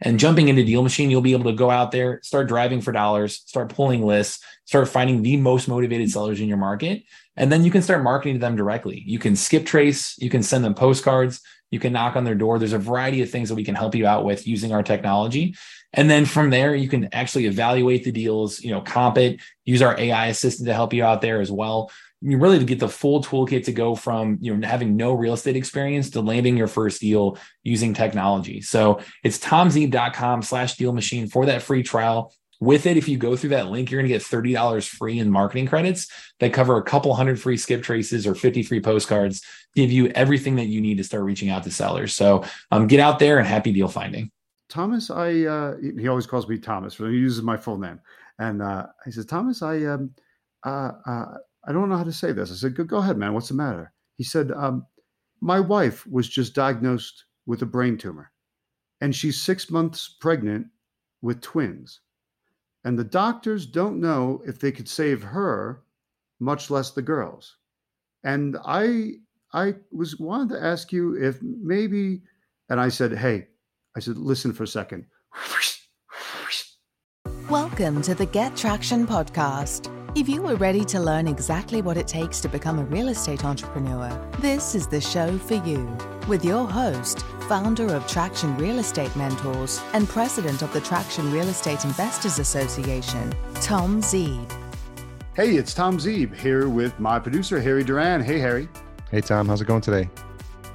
And jumping into Deal Machine, you'll be able to go out there, start driving for dollars, start pulling lists, start finding the most motivated sellers in your market. And then you can start marketing to them directly. You can skip trace, you can send them postcards, you can knock on their door. There's a variety of things that we can help you out with using our technology. And then from there, you can actually evaluate the deals, you know, comp it, use our AI assistant to help you out there as well you really to get the full toolkit to go from you know having no real estate experience to landing your first deal using technology. So it's tomzeeb.com slash deal machine for that free trial. With it, if you go through that link, you're going to get $30 free in marketing credits that cover a couple hundred free skip traces or 50 free postcards, give you everything that you need to start reaching out to sellers. So um, get out there and happy deal finding. Thomas, I uh, he always calls me Thomas, but he uses my full name. And uh, he says, Thomas, I um, uh, uh I don't know how to say this. I said, go, go ahead, man. What's the matter? He said, um, My wife was just diagnosed with a brain tumor, and she's six months pregnant with twins. And the doctors don't know if they could save her, much less the girls. And I I was wanted to ask you if maybe, and I said, hey, I said, listen for a second. Welcome to the Get Traction podcast if you are ready to learn exactly what it takes to become a real estate entrepreneur, this is the show for you. With your host, founder of Traction Real Estate Mentors and president of the Traction Real Estate Investors Association, Tom Zeeb. Hey, it's Tom Zeeb here with my producer, Harry Duran. Hey, Harry. Hey, Tom. How's it going today?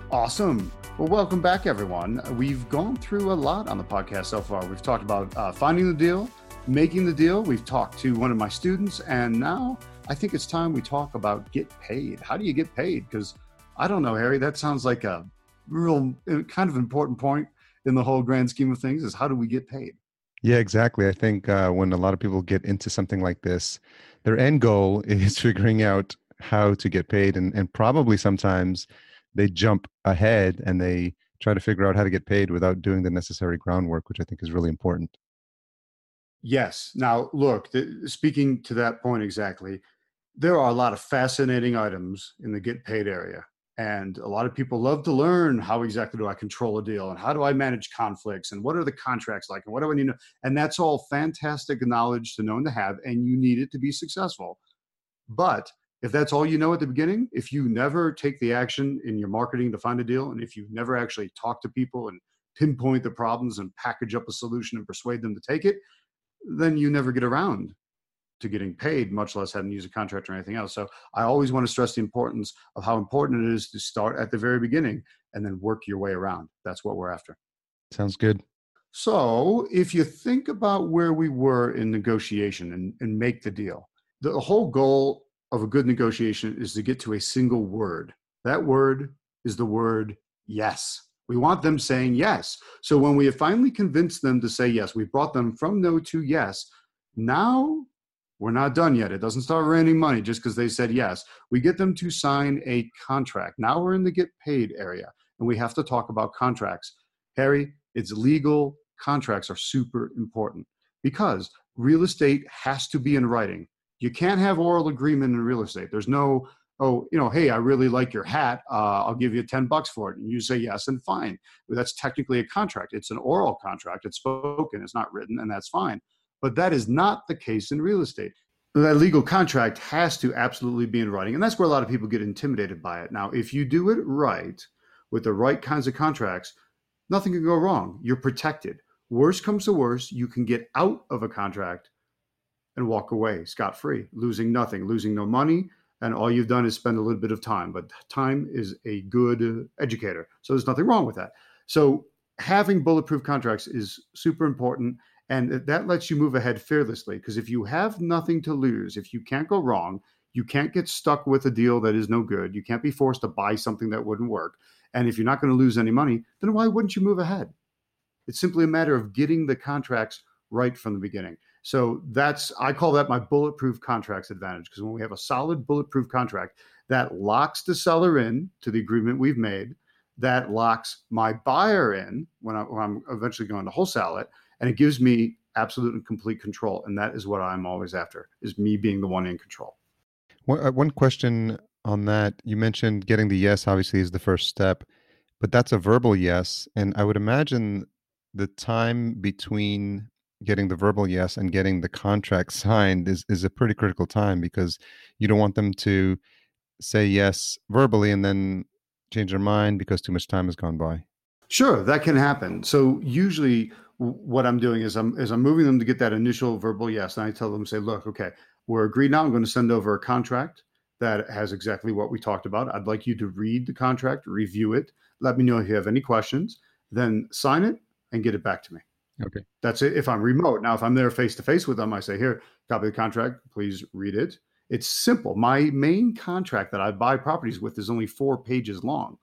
Awesome. Well, welcome back, everyone. We've gone through a lot on the podcast so far. We've talked about uh, finding the deal making the deal. We've talked to one of my students, and now I think it's time we talk about get paid. How do you get paid? Because I don't know, Harry, that sounds like a real uh, kind of important point in the whole grand scheme of things is how do we get paid? Yeah, exactly. I think uh, when a lot of people get into something like this, their end goal is figuring out how to get paid. And, and probably sometimes they jump ahead and they try to figure out how to get paid without doing the necessary groundwork, which I think is really important. Yes. Now, look, speaking to that point exactly, there are a lot of fascinating items in the get paid area. And a lot of people love to learn how exactly do I control a deal and how do I manage conflicts and what are the contracts like and what do I need to know? And that's all fantastic knowledge to know and to have, and you need it to be successful. But if that's all you know at the beginning, if you never take the action in your marketing to find a deal, and if you never actually talk to people and pinpoint the problems and package up a solution and persuade them to take it, then you never get around to getting paid, much less having to use a contract or anything else. So I always want to stress the importance of how important it is to start at the very beginning and then work your way around. That's what we're after. Sounds good. So if you think about where we were in negotiation and, and make the deal, the whole goal of a good negotiation is to get to a single word. That word is the word yes. We want them saying yes. So when we have finally convinced them to say yes, we brought them from no to yes. Now we're not done yet. It doesn't start raining money just because they said yes. We get them to sign a contract. Now we're in the get paid area and we have to talk about contracts. Harry, it's legal. Contracts are super important because real estate has to be in writing. You can't have oral agreement in real estate. There's no oh, you know, hey, I really like your hat. Uh, I'll give you 10 bucks for it. And you say yes and fine. But that's technically a contract. It's an oral contract. It's spoken, it's not written, and that's fine. But that is not the case in real estate. That legal contract has to absolutely be in writing. And that's where a lot of people get intimidated by it. Now, if you do it right with the right kinds of contracts, nothing can go wrong. You're protected. Worst comes to worst, you can get out of a contract and walk away scot free, losing nothing, losing no money, and all you've done is spend a little bit of time but time is a good educator. So there's nothing wrong with that. So having bulletproof contracts is super important and that lets you move ahead fearlessly because if you have nothing to lose if you can't go wrong you can't get stuck with a deal that is no good. You can't be forced to buy something that wouldn't work. And if you're not going to lose any money then why wouldn't you move ahead? It's simply a matter of getting the contracts right from the beginning So that's I call that my bulletproof contracts advantage because when we have a solid bulletproof contract that locks the seller in to the agreement we've made, that locks my buyer in when, I, when I'm eventually going to wholesale it, and it gives me absolute and complete control. And that is what I'm always after: is me being the one in control. One, uh, one question on that: you mentioned getting the yes. Obviously, is the first step, but that's a verbal yes, and I would imagine the time between getting the verbal yes and getting the contract signed is, is a pretty critical time because you don't want them to say yes verbally and then change their mind because too much time has gone by. Sure, that can happen. So usually what I'm doing is I'm is I'm moving them to get that initial verbal yes. And I tell them, say, look, okay, we're agreed now. I'm going to send over a contract that has exactly what we talked about. I'd like you to read the contract, review it, let me know if you have any questions, then sign it and get it back to me. Okay. That's it if I'm remote. Now, if I'm there face to face with them, I say, here, copy the contract, please read it. It's simple. My main contract that I buy properties with is only four pages long.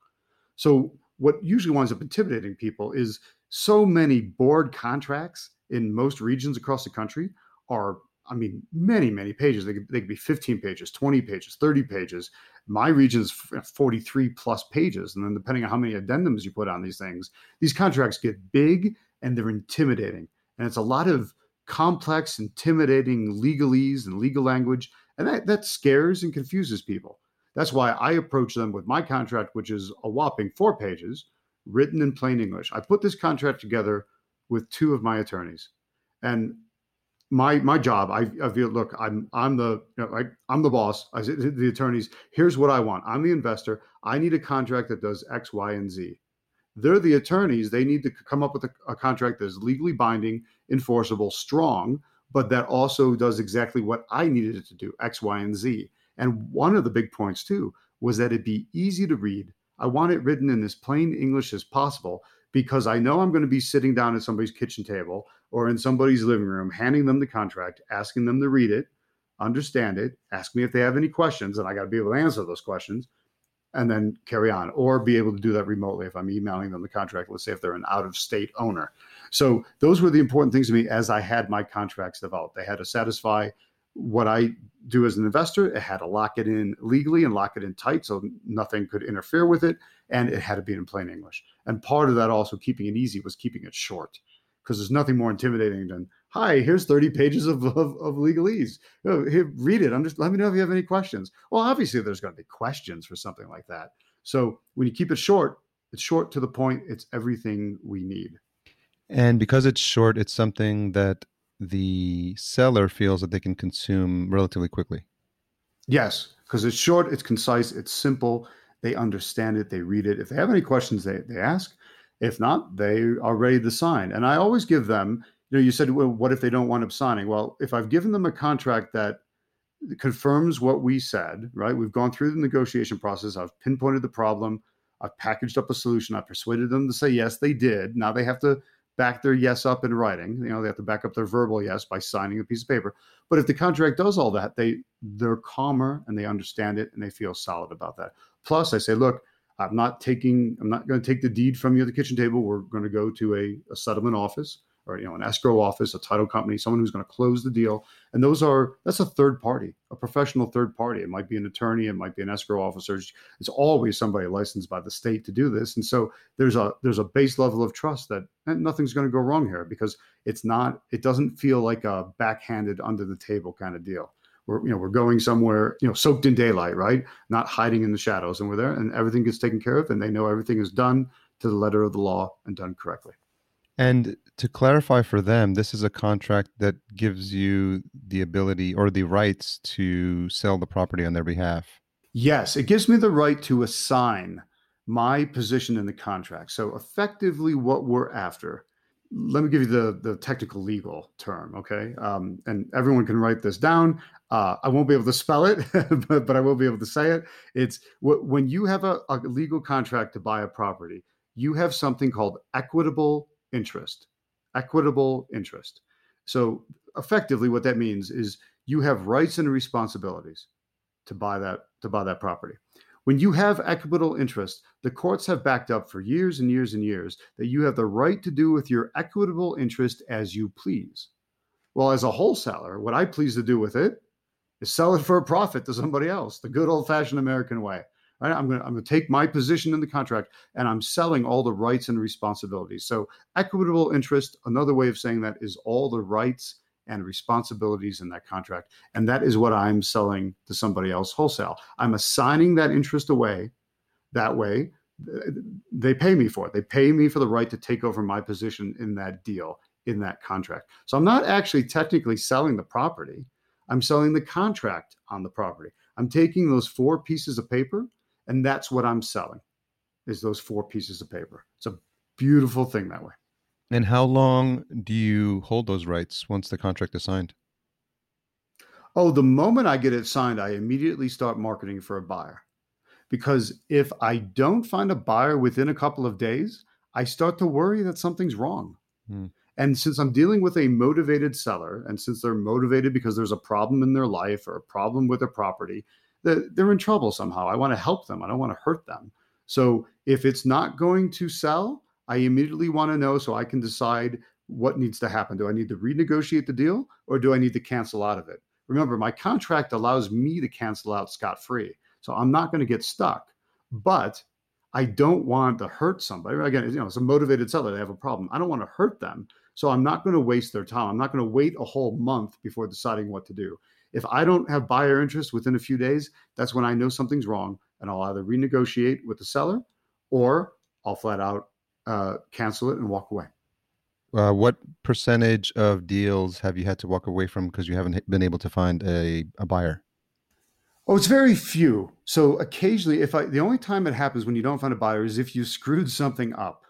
So, what usually winds up intimidating people is so many board contracts in most regions across the country are, I mean, many, many pages. They could, they could be 15 pages, 20 pages, 30 pages. My region is 43 plus pages. And then, depending on how many addendums you put on these things, these contracts get big and they're intimidating. And it's a lot of complex, intimidating legalese and legal language. And that, that scares and confuses people. That's why I approach them with my contract, which is a whopping four pages, written in plain English. I put this contract together with two of my attorneys. And my my job, I, I feel look, I'm I'm the you know, I, am the boss. I said the attorneys, here's what I want. I'm the investor. I need a contract that does X, Y, and Z. They're the attorneys. They need to come up with a, a contract that's legally binding, enforceable, strong, but that also does exactly what I needed it to do X, Y, and Z. And one of the big points, too, was that it be easy to read. I want it written in as plain English as possible because I know I'm going to be sitting down at somebody's kitchen table or in somebody's living room, handing them the contract, asking them to read it, understand it, ask me if they have any questions, and I got to be able to answer those questions and then carry on or be able to do that remotely if I'm emailing them the contract, let's say if they're an out of state owner. So those were the important things to me as I had my contracts developed. They had to satisfy what I do as an investor. It had to lock it in legally and lock it in tight so nothing could interfere with it. And it had to be in plain English. And part of that also keeping it easy was keeping it short because there's nothing more intimidating than hi here's 30 pages of, of, of legalese. Oh, here, read it. I'm just let me know if you have any questions. Well obviously there's going to be questions for something like that. So when you keep it short it's short to the point. It's everything we need. And because it's short it's something that the seller feels that they can consume relatively quickly. Yes because it's short it's concise it's simple. They understand it they read it. If they have any questions they, they ask if not they are ready to sign and i always give them you know, you said, well, what if they don't wind up signing? Well, if I've given them a contract that confirms what we said, right? We've gone through the negotiation process. I've pinpointed the problem. I've packaged up a solution. I've persuaded them to say yes, they did. Now they have to back their yes up in writing. You know, they have to back up their verbal yes by signing a piece of paper. But if the contract does all that, they they're calmer and they understand it and they feel solid about that. Plus, I say, look, I'm not taking, I'm not going to take the deed from you at the kitchen table. We're going to go to a, a settlement office or you know an escrow office, a title company, someone who's going to close the deal. And those are that's a third party, a professional third party. It might be an attorney, it might be an escrow officer. It's always somebody licensed by the state to do this. And so there's a there's a base level of trust that eh, nothing's going to go wrong here because it's not it doesn't feel like a backhanded under the table kind of deal. We're, you know, we're going somewhere, you know, soaked in daylight, right? Not hiding in the shadows. And we're there and everything gets taken care of and they know everything is done to the letter of the law and done correctly. And to clarify for them, this is a contract that gives you the ability or the rights to sell the property on their behalf. Yes, it gives me the right to assign my position in the contract. So effectively, what we're after. Let me give you the the technical legal term, okay? Um, and everyone can write this down. Uh, I won't be able to spell it, but, but I will be able to say it. It's when you have a, a legal contract to buy a property, you have something called equitable interest, equitable interest. So effectively, what that means is you have rights and responsibilities to buy that to buy that property. When you have equitable interest, the courts have backed up for years and years and years that you have the right to do with your equitable interest as you please. Well, as a wholesaler, what I please to do with it is sell it for a profit to somebody else, the good old fashioned American way. Right? I'm going to take my position in the contract and I'm selling all the rights and responsibilities. So equitable interest, another way of saying that is all the rights and responsibilities in that contract. And that is what I'm selling to somebody else wholesale. I'm assigning that interest away that way. They pay me for it. They pay me for the right to take over my position in that deal, in that contract. So I'm not actually technically selling the property. I'm selling the contract on the property. I'm taking those four pieces of paper and that's what I'm selling is those four pieces of paper. It's a beautiful thing that way. And how long do you hold those rights once the contract is signed? Oh, the moment I get it signed, I immediately start marketing for a buyer. Because if I don't find a buyer within a couple of days, I start to worry that something's wrong. Hmm. And since I'm dealing with a motivated seller, and since they're motivated because there's a problem in their life or a problem with their property, they're in trouble somehow. I want to help them. I don't want to hurt them. So if it's not going to sell, I immediately want to know so I can decide what needs to happen. Do I need to renegotiate the deal or do I need to cancel out of it? Remember, my contract allows me to cancel out scot free. So I'm not going to get stuck. But I don't want to hurt somebody. Again, you know, it's a motivated seller. They have a problem. I don't want to hurt them. So I'm not going to waste their time. I'm not going to wait a whole month before deciding what to do. If I don't have buyer interest within a few days, that's when I know something's wrong and I'll either renegotiate with the seller or I'll flat out uh, cancel it and walk away. Uh, what percentage of deals have you had to walk away from because you haven't been able to find a, a buyer? Oh, it's very few. So occasionally, if I the only time it happens when you don't find a buyer is if you screwed something up.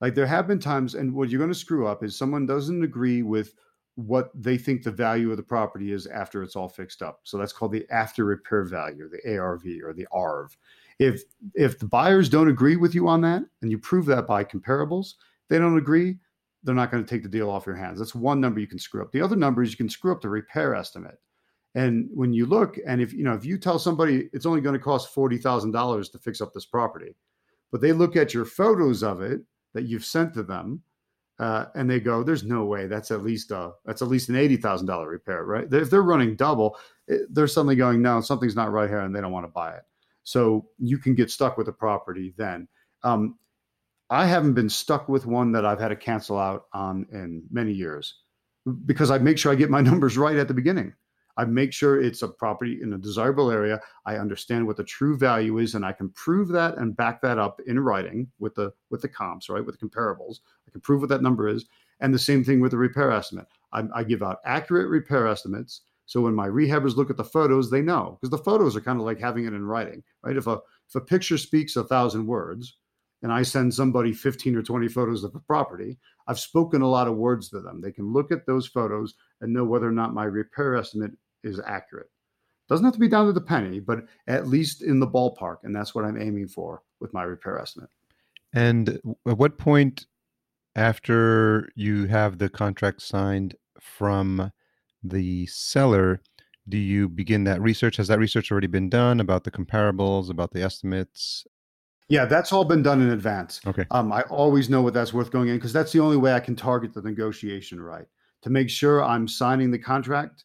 Like there have been times, and what you're going to screw up is someone doesn't agree with what they think the value of the property is after it's all fixed up. So that's called the after repair value, the ARV or the ARV. If if the buyers don't agree with you on that, and you prove that by comparables, they don't agree, they're not going to take the deal off your hands. That's one number you can screw up. The other number is you can screw up the repair estimate. And when you look, and if you know, if you tell somebody it's only going to cost forty thousand dollars to fix up this property, but they look at your photos of it that you've sent to them, uh, and they go, "There's no way. That's at least a that's at least an eighty thousand dollar repair, right?" If they're running double, they're suddenly going, "No, something's not right here," and they don't want to buy it. So you can get stuck with a property then. Um, I haven't been stuck with one that I've had to cancel out on in many years because I make sure I get my numbers right at the beginning. I make sure it's a property in a desirable area. I understand what the true value is, and I can prove that and back that up in writing with the with the comps, right, with the comparables. I can prove what that number is, and the same thing with the repair estimate. I, I give out accurate repair estimates so when my rehabbers look at the photos, they know because the photos are kind of like having it in writing, right? If a if a picture speaks a thousand words, and I send somebody 15 or 20 photos of a property, I've spoken a lot of words to them. They can look at those photos and know whether or not my repair estimate is accurate. Doesn't have to be down to the penny, but at least in the ballpark. And that's what I'm aiming for with my repair estimate. And at what point after you have the contract signed from the seller, do you begin that research? Has that research already been done about the comparables, about the estimates? Yeah, that's all been done in advance. Okay. Um, I always know what that's worth going in because that's the only way I can target the negotiation right to make sure I'm signing the contract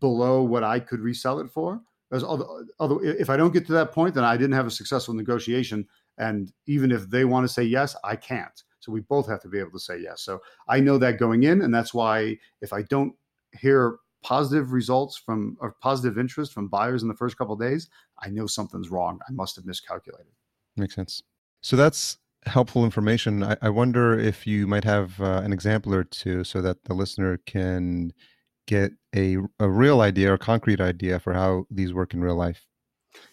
below what I could resell it for. Because although, although if I don't get to that point, then I didn't have a successful negotiation. And even if they want to say yes, I can't. So we both have to be able to say yes. So I know that going in, and that's why if I don't hear positive results from or positive interest from buyers in the first couple days, I know something's wrong. I must have miscalculated. Makes sense. So that's helpful information. I, I wonder if you might have uh, an example or two so that the listener can get a, a real idea or concrete idea for how these work in real life.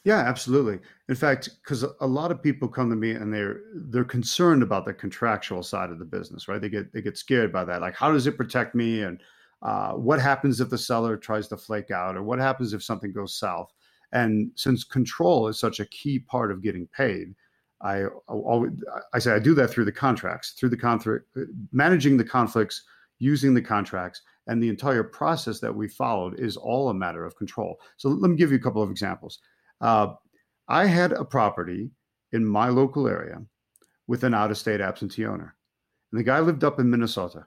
Yeah, absolutely. In fact, because a lot of people come to me and they're they're concerned about the contractual side of the business, right? They get they get scared by that. Like, how does it protect me? And uh, what happens if the seller tries to flake out or what happens if something goes south? And since control is such a key part of getting paid i always i say i do that through the contracts through the contract managing the conflicts using the contracts and the entire process that we followed is all a matter of control. So let me give you a couple of examples. Uh, i had a property in my local area with an out-of-state absentee owner. And the guy lived up in minnesota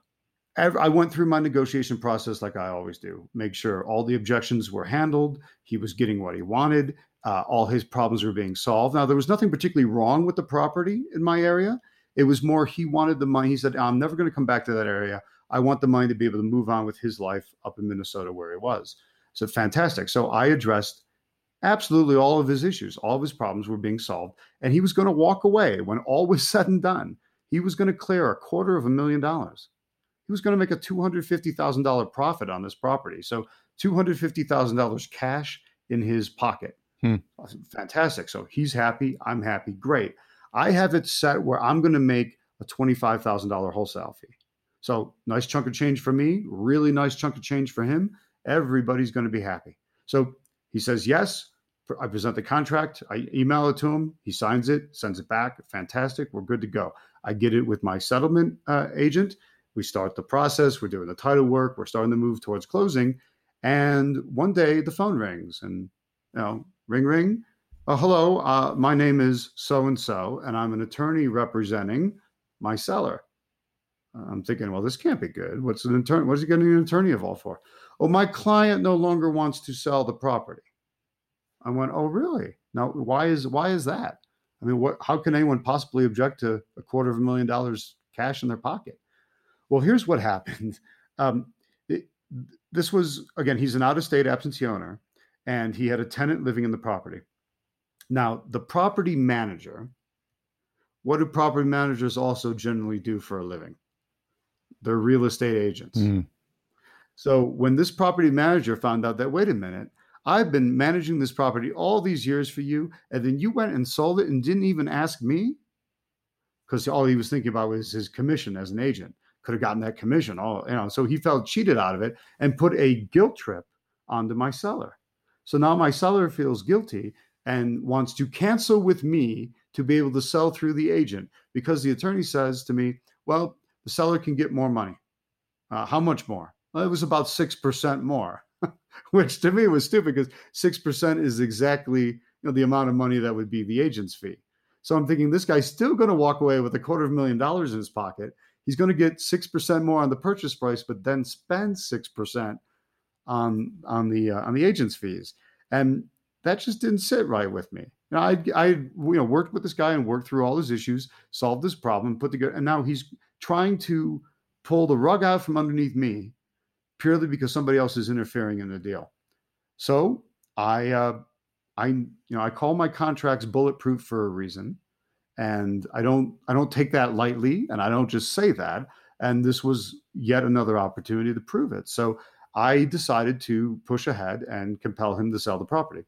I went through my negotiation process like I always do. Make sure all the objections were handled. He was getting what he wanted. Uh, all his problems were being solved. Now there was nothing particularly wrong with the property in my area. It was more he wanted the money. He said, "I'm never going to come back to that area. I want the money to be able to move on with his life up in Minnesota where he was." So fantastic. So I addressed absolutely all of his issues. All of his problems were being solved, and he was going to walk away when all was said and done. He was going to clear a quarter of a million dollars he was going to make a $250,000 profit on this property. So $250,000 cash in his pocket. Hmm. Fantastic. So he's happy. I'm happy. Great. I have it set where I'm going to make a $25,000 wholesale fee. So nice chunk of change for me, really nice chunk of change for him. Everybody's going to be happy. So he says yes. I present the contract. I email it to him. He signs it, sends it back. Fantastic. We're good to go. I get it with my settlement uh, agent we start the process, we're doing the title work, we're starting to move towards closing. And one day the phone rings and, you know, ring, ring. Uh, hello, uh, my name is so and so, and I'm an attorney representing my seller. I'm thinking, well, this can't be good. What's an attorney? What's he getting an attorney involved for? Oh, my client no longer wants to sell the property. I went, oh, really? Now, why is why is that? I mean, what? How can anyone possibly object to a quarter of a million dollars cash in their pocket? Well, here's what happened. Um, it, this was, again, he's an out of state absentee owner, and he had a tenant living in the property. Now, the property manager, what do property managers also generally do for a living? They're real estate agents. Mm. So when this property manager found out that, wait a minute, I've been managing this property all these years for you, and then you went and sold it and didn't even ask me? Because all he was thinking about was his commission as an agent could have gotten that commission. All you know, so he felt cheated out of it and put a guilt trip onto my seller. So now my seller feels guilty and wants to cancel with me to be able to sell through the agent because the attorney says to me, "Well, the seller can get more money. Uh, how much more? Well, it was about six percent more." Which to me was stupid because six percent is exactly you know the amount of money that would be the agent's fee. So I'm thinking this guy's still going to walk away with a quarter of a million dollars in his pocket, he's going to get 6% more on the purchase price but then spend 6% on on the uh, on the agent's fees. And that just didn't sit right with me. Now I, I you know worked with this guy and worked through all his issues solved this problem put together and now he's trying to pull the rug out from underneath me purely because somebody else is interfering in the deal. So i uh i you know i call my contracts bulletproof for a reason and i don't i don't take that lightly and i don't just say that. And this was yet another opportunity to prove it. So i decided to push ahead and compel him to sell the property.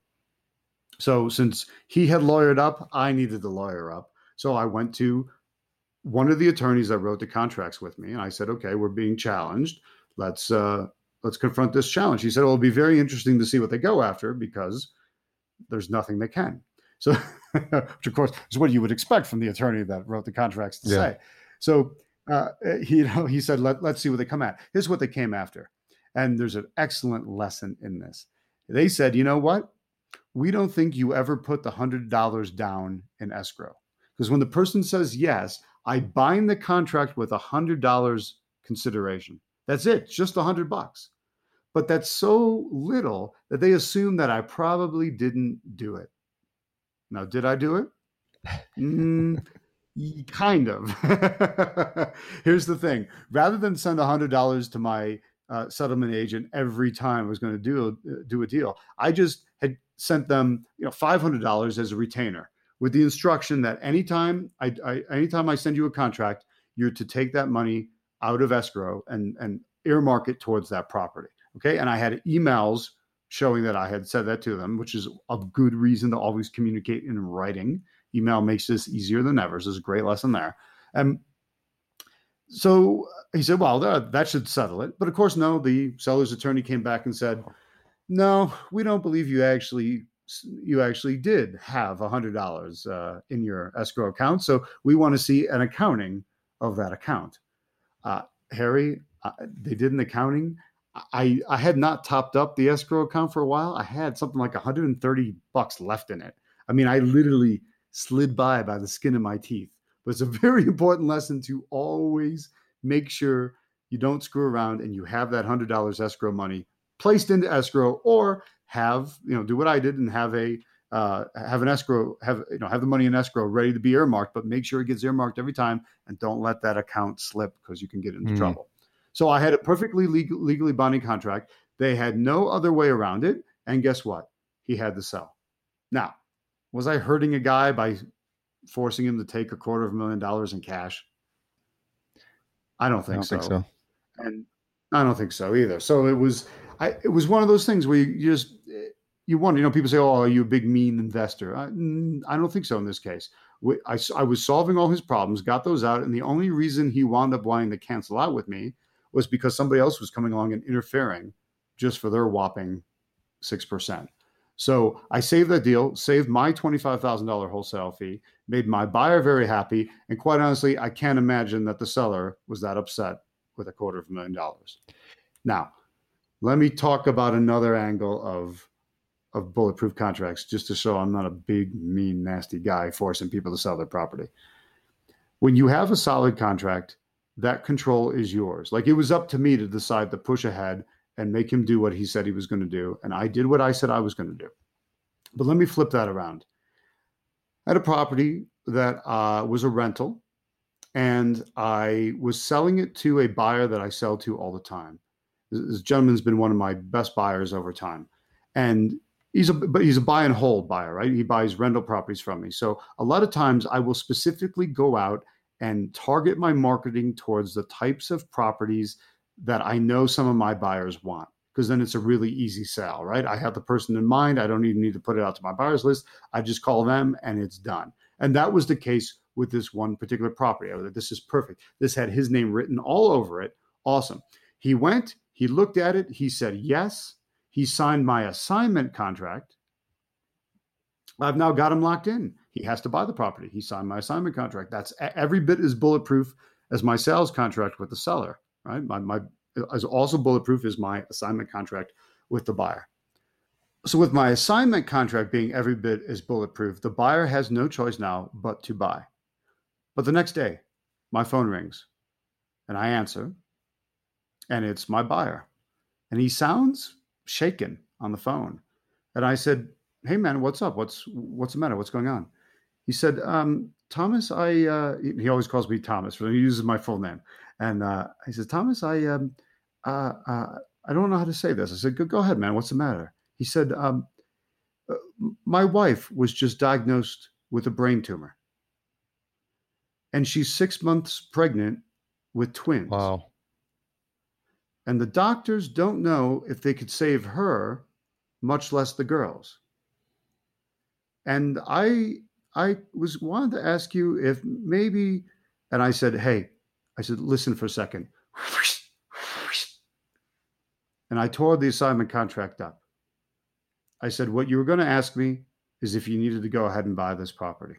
So since he had lawyered up i needed to lawyer up. So i went to one of the attorneys that wrote the contracts with me and i said okay we're being challenged. Let's uh let's confront this challenge. He said well, it'll be very interesting to see what they go after because there's nothing they can so, which of course is what you would expect from the attorney that wrote the contracts to yeah. say. So, uh, he, you know, he said, Let, let's see what they come at. Here's what they came after. And there's an excellent lesson in this. They said, you know what? We don't think you ever put the $100 down in escrow. Because when the person says yes, I bind the contract with a $100 consideration. That's it, just a 100 bucks. But that's so little that they assume that I probably didn't do it. Now, did I do it? Mm, kind of. Here's the thing rather than send $100 to my uh, settlement agent every time I was going to do, uh, do a deal, I just had sent them you know, $500 as a retainer with the instruction that anytime I, I anytime I send you a contract, you're to take that money out of escrow and, and earmark it towards that property. Okay. And I had emails showing that I had said that to them, which is a good reason to always communicate in writing. Email makes this easier than ever. So there's a great lesson there. And so he said, well, that, that should settle it. But of course, no, the seller's attorney came back and said, no, we don't believe you actually you actually did have a hundred dollars uh, in your escrow account. So we want to see an accounting of that account. Uh, Harry, uh, they did an accounting I I had not topped up the escrow account for a while. I had something like 130 bucks left in it. I mean, I literally slid by by the skin of my teeth. But it's a very important lesson to always make sure you don't screw around and you have that hundred dollars escrow money placed into escrow, or have you know do what I did and have a uh, have an escrow have you know have the money in escrow ready to be earmarked, but make sure it gets earmarked every time and don't let that account slip because you can get into mm. trouble. So I had a perfectly legal, legally binding contract. They had no other way around it, and guess what? He had to sell. Now, was I hurting a guy by forcing him to take a quarter of a million dollars in cash? I don't think, I don't so. think so. And I don't think so either. So it was I, it was one of those things where you just you wonder. You know, people say, "Oh, are you a big mean investor?" I, I don't think so in this case. I, I was solving all his problems, got those out, and the only reason he wound up wanting to cancel out with me was because somebody else was coming along and interfering just for their whopping six percent. So I saved that deal, saved my $25,000 wholesale fee, made my buyer very happy. And quite honestly, I can't imagine that the seller was that upset with a quarter of a million dollars. Now, let me talk about another angle of of bulletproof contracts just to show I'm not a big, mean, nasty guy forcing people to sell their property. When you have a solid contract, that control is yours. Like it was up to me to decide to push ahead and make him do what he said he was going to do. And I did what I said I was going to do. But let me flip that around. I had a property that uh, was a rental, and I was selling it to a buyer that I sell to all the time. This gentleman's been one of my best buyers over time, and he's a but he's a buy and hold buyer, right? He buys rental properties from me. So a lot of times I will specifically go out and target my marketing towards the types of properties that I know some of my buyers want because then it's a really easy sell, right? I have the person in mind. I don't even need to put it out to my buyers list. I just call them and it's done. And that was the case with this one particular property. I was like, this is perfect. This had his name written all over it. Awesome. He went, he looked at it, he said yes. He signed my assignment contract. I've now got him locked in. He has to buy the property. He signed my assignment contract. That's every bit as bulletproof as my sales contract with the seller right? My, my as also bulletproof is my assignment contract with the buyer. So with my assignment contract being every bit as bulletproof, the buyer has no choice now but to buy. But the next day, my phone rings and I answer, and it's my buyer. And he sounds shaken on the phone. And I said, Hey man, what's up? What's what's the matter? What's going on? He said, um, Thomas, I uh, he always calls me Thomas, but he uses my full name. And uh, he says, Thomas, I um, uh, uh, I don't know how to say this. I said, go, go ahead, man. What's the matter? He said, um, uh, my wife was just diagnosed with a brain tumor, and she's six months pregnant with twins. Wow. And the doctors don't know if they could save her, much less the girls. And I I was wanted to ask you if maybe, and I said, hey, I said, listen for a second. And I tore the assignment contract up. I said, what you were going to ask me is if you needed to go ahead and buy this property.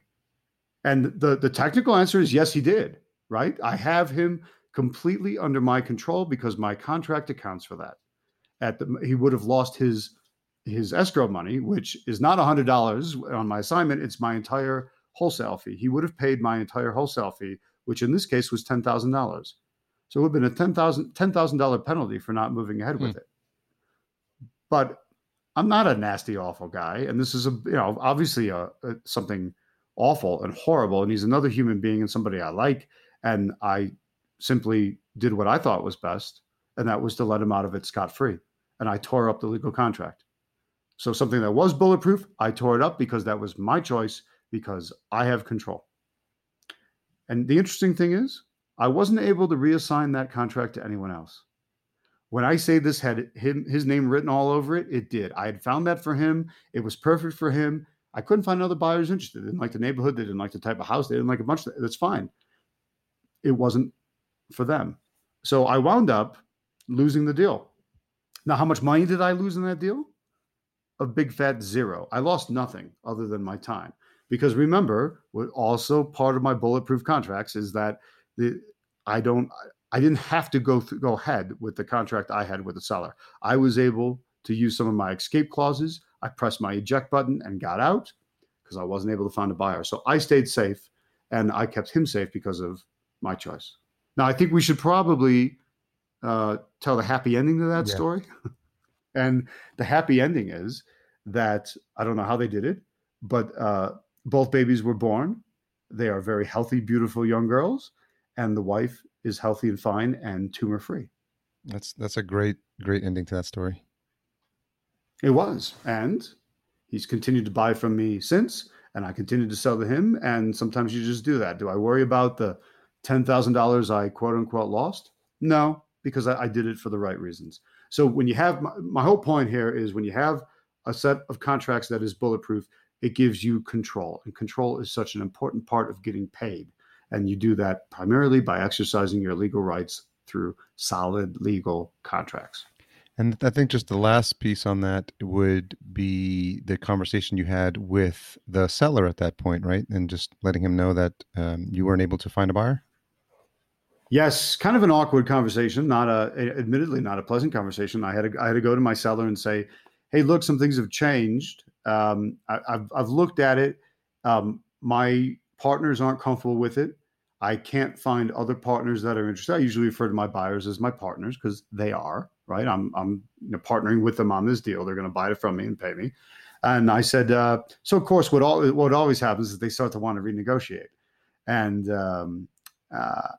And the, the technical answer is yes, he did, right? I have him completely under my control because my contract accounts for that. At the, he would have lost his his escrow money, which is not hundred dollars on my assignment; it's my entire wholesale fee. He would have paid my entire wholesale fee which in this case was $10,000. So it would have been a $10,000 $10, penalty for not moving ahead with hmm. it. But I'm not a nasty, awful guy. And this is a, you know, obviously a, a, something awful and horrible. And he's another human being and somebody I like. And I simply did what I thought was best. And that was to let him out of it scot free. And I tore up the legal contract. So something that was bulletproof, I tore it up because that was my choice because I have control. And the interesting thing is, I wasn't able to reassign that contract to anyone else. When I say this had him, his name written all over it, it did. I had found that for him. It was perfect for him. I couldn't find other buyers interested. They didn't like the neighborhood. They didn't like the type of house. They didn't like a bunch. That's fine. It wasn't for them. So I wound up losing the deal. Now, how much money did I lose in that deal? A big fat zero. I lost nothing other than my time. Because remember, what also part of my bulletproof contracts is that the I don't I didn't have to go th- go ahead with the contract I had with the seller. I was able to use some of my escape clauses. I pressed my eject button and got out because I wasn't able to find a buyer. So I stayed safe and I kept him safe because of my choice. Now I think we should probably uh, tell the happy ending to that Yeah. story? and the happy ending is that I don't know how they did it, but uh, both babies were born. They are very healthy, beautiful young girls, and the wife is healthy and fine and tumor free. That's that's a great great ending to that story. It was. And he's continued to buy from me since, and I continue to sell to him. And sometimes you just do that. Do I worry about the $10,000 I quote unquote lost? No, because I, I did it for the right reasons. So when you have my, my whole point here is when you have a set of contracts that is bulletproof, it gives you control. And control is such an important part of getting paid. And you do that primarily by exercising your legal rights through solid legal contracts. And I think just the last piece on that would be the conversation you had with the seller at that point, right? And just letting him know that um, you weren't able to find a buyer. Yes, kind of an awkward conversation. Not a, admittedly, not a pleasant conversation. I had to, I had to go to my seller and say, "Hey, look, some things have changed. Um, I, have I've looked at it. Um, my partners aren't comfortable with it. I can't find other partners that are interested. I usually refer to my buyers as my partners because they are right. I'm I'm you know, partnering with them on this deal. They're going to buy it from me and pay me. And I said, uh, so of course, what all what always happens is they start to want to renegotiate, and um, uh,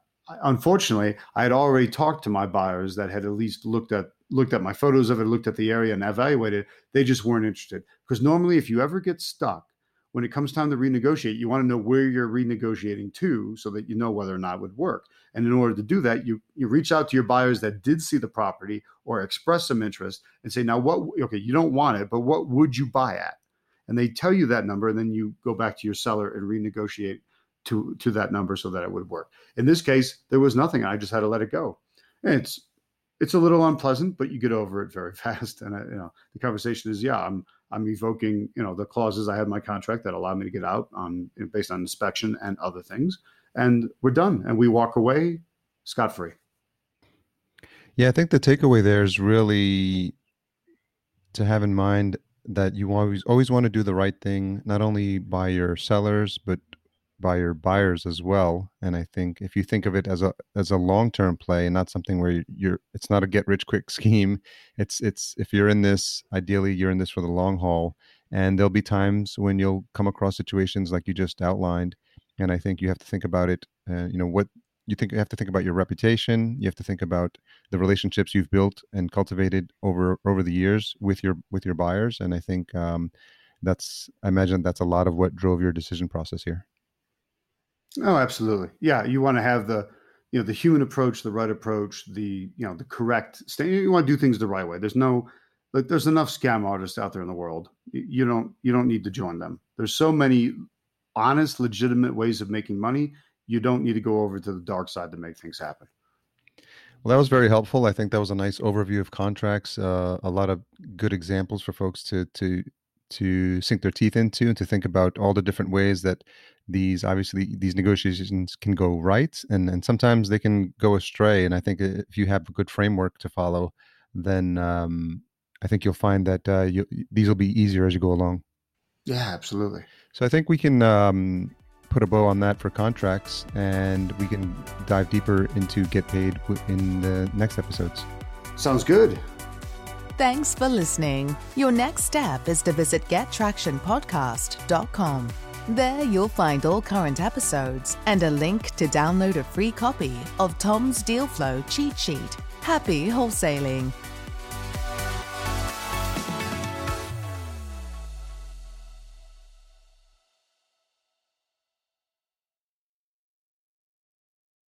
unfortunately, I had already talked to my buyers that had at least looked at looked at my photos of it, looked at the area, and evaluated. They just weren't interested because normally, if you ever get stuck, when it comes time to renegotiate, you want to know where you're renegotiating to so that you know whether or not it would work. And in order to do that, you you reach out to your buyers that did see the property or express some interest and say, now what okay, you don't want it, but what would you buy at? And they tell you that number, and then you go back to your seller and renegotiate to to that number so that it would work. In this case, there was nothing. I just had to let it go. And it's it's a little unpleasant, but you get over it very fast. And I, you know, the conversation is, yeah, I'm I'm evoking, you know, the clauses I have in my contract that allow me to get out on you know, based on inspection and other things, and we're done, and we walk away scot free. Yeah, I think the takeaway there is really to have in mind that you always always want to do the right thing, not only by your sellers but by your buyers as well. And I think if you think of it as a as a long term play and not something where you're, it's not a get rich quick scheme. It's it's if you're in this, ideally you're in this for the long haul. And there'll be times when you'll come across situations like you just outlined. And I think you have to think about it. Uh, you know what you think you have to think about your reputation you have to think about the relationships you've built and cultivated over over the years with your with your buyers and i think um, that's i imagine that's a lot of what drove your decision process here oh absolutely yeah you want to have the you know the human approach the right approach the you know the correct st- you want to do things the right way there's no like there's enough scam artists out there in the world you don't you don't need to join them there's so many honest legitimate ways of making money you don't need to go over to the dark side to make things happen. Well, that was very helpful. I think that was a nice overview of contracts. Uh, a lot of good examples for folks to to to sink their teeth into and to think about all the different ways that these obviously these negotiations can go right and and sometimes they can go astray. And I think if you have a good framework to follow, then um, I think you'll find that uh, you, these will be easier as you go along. Yeah, absolutely. So I think we can um, put a bow on that for contracts and we can dive deeper into get paid in the next episodes. Sounds good. Thanks for listening. Your next step is to visit gettractionpodcast.com. There you'll find all current episodes and a link to download a free copy of Tom's Deal Flow cheat sheet. Happy wholesaling!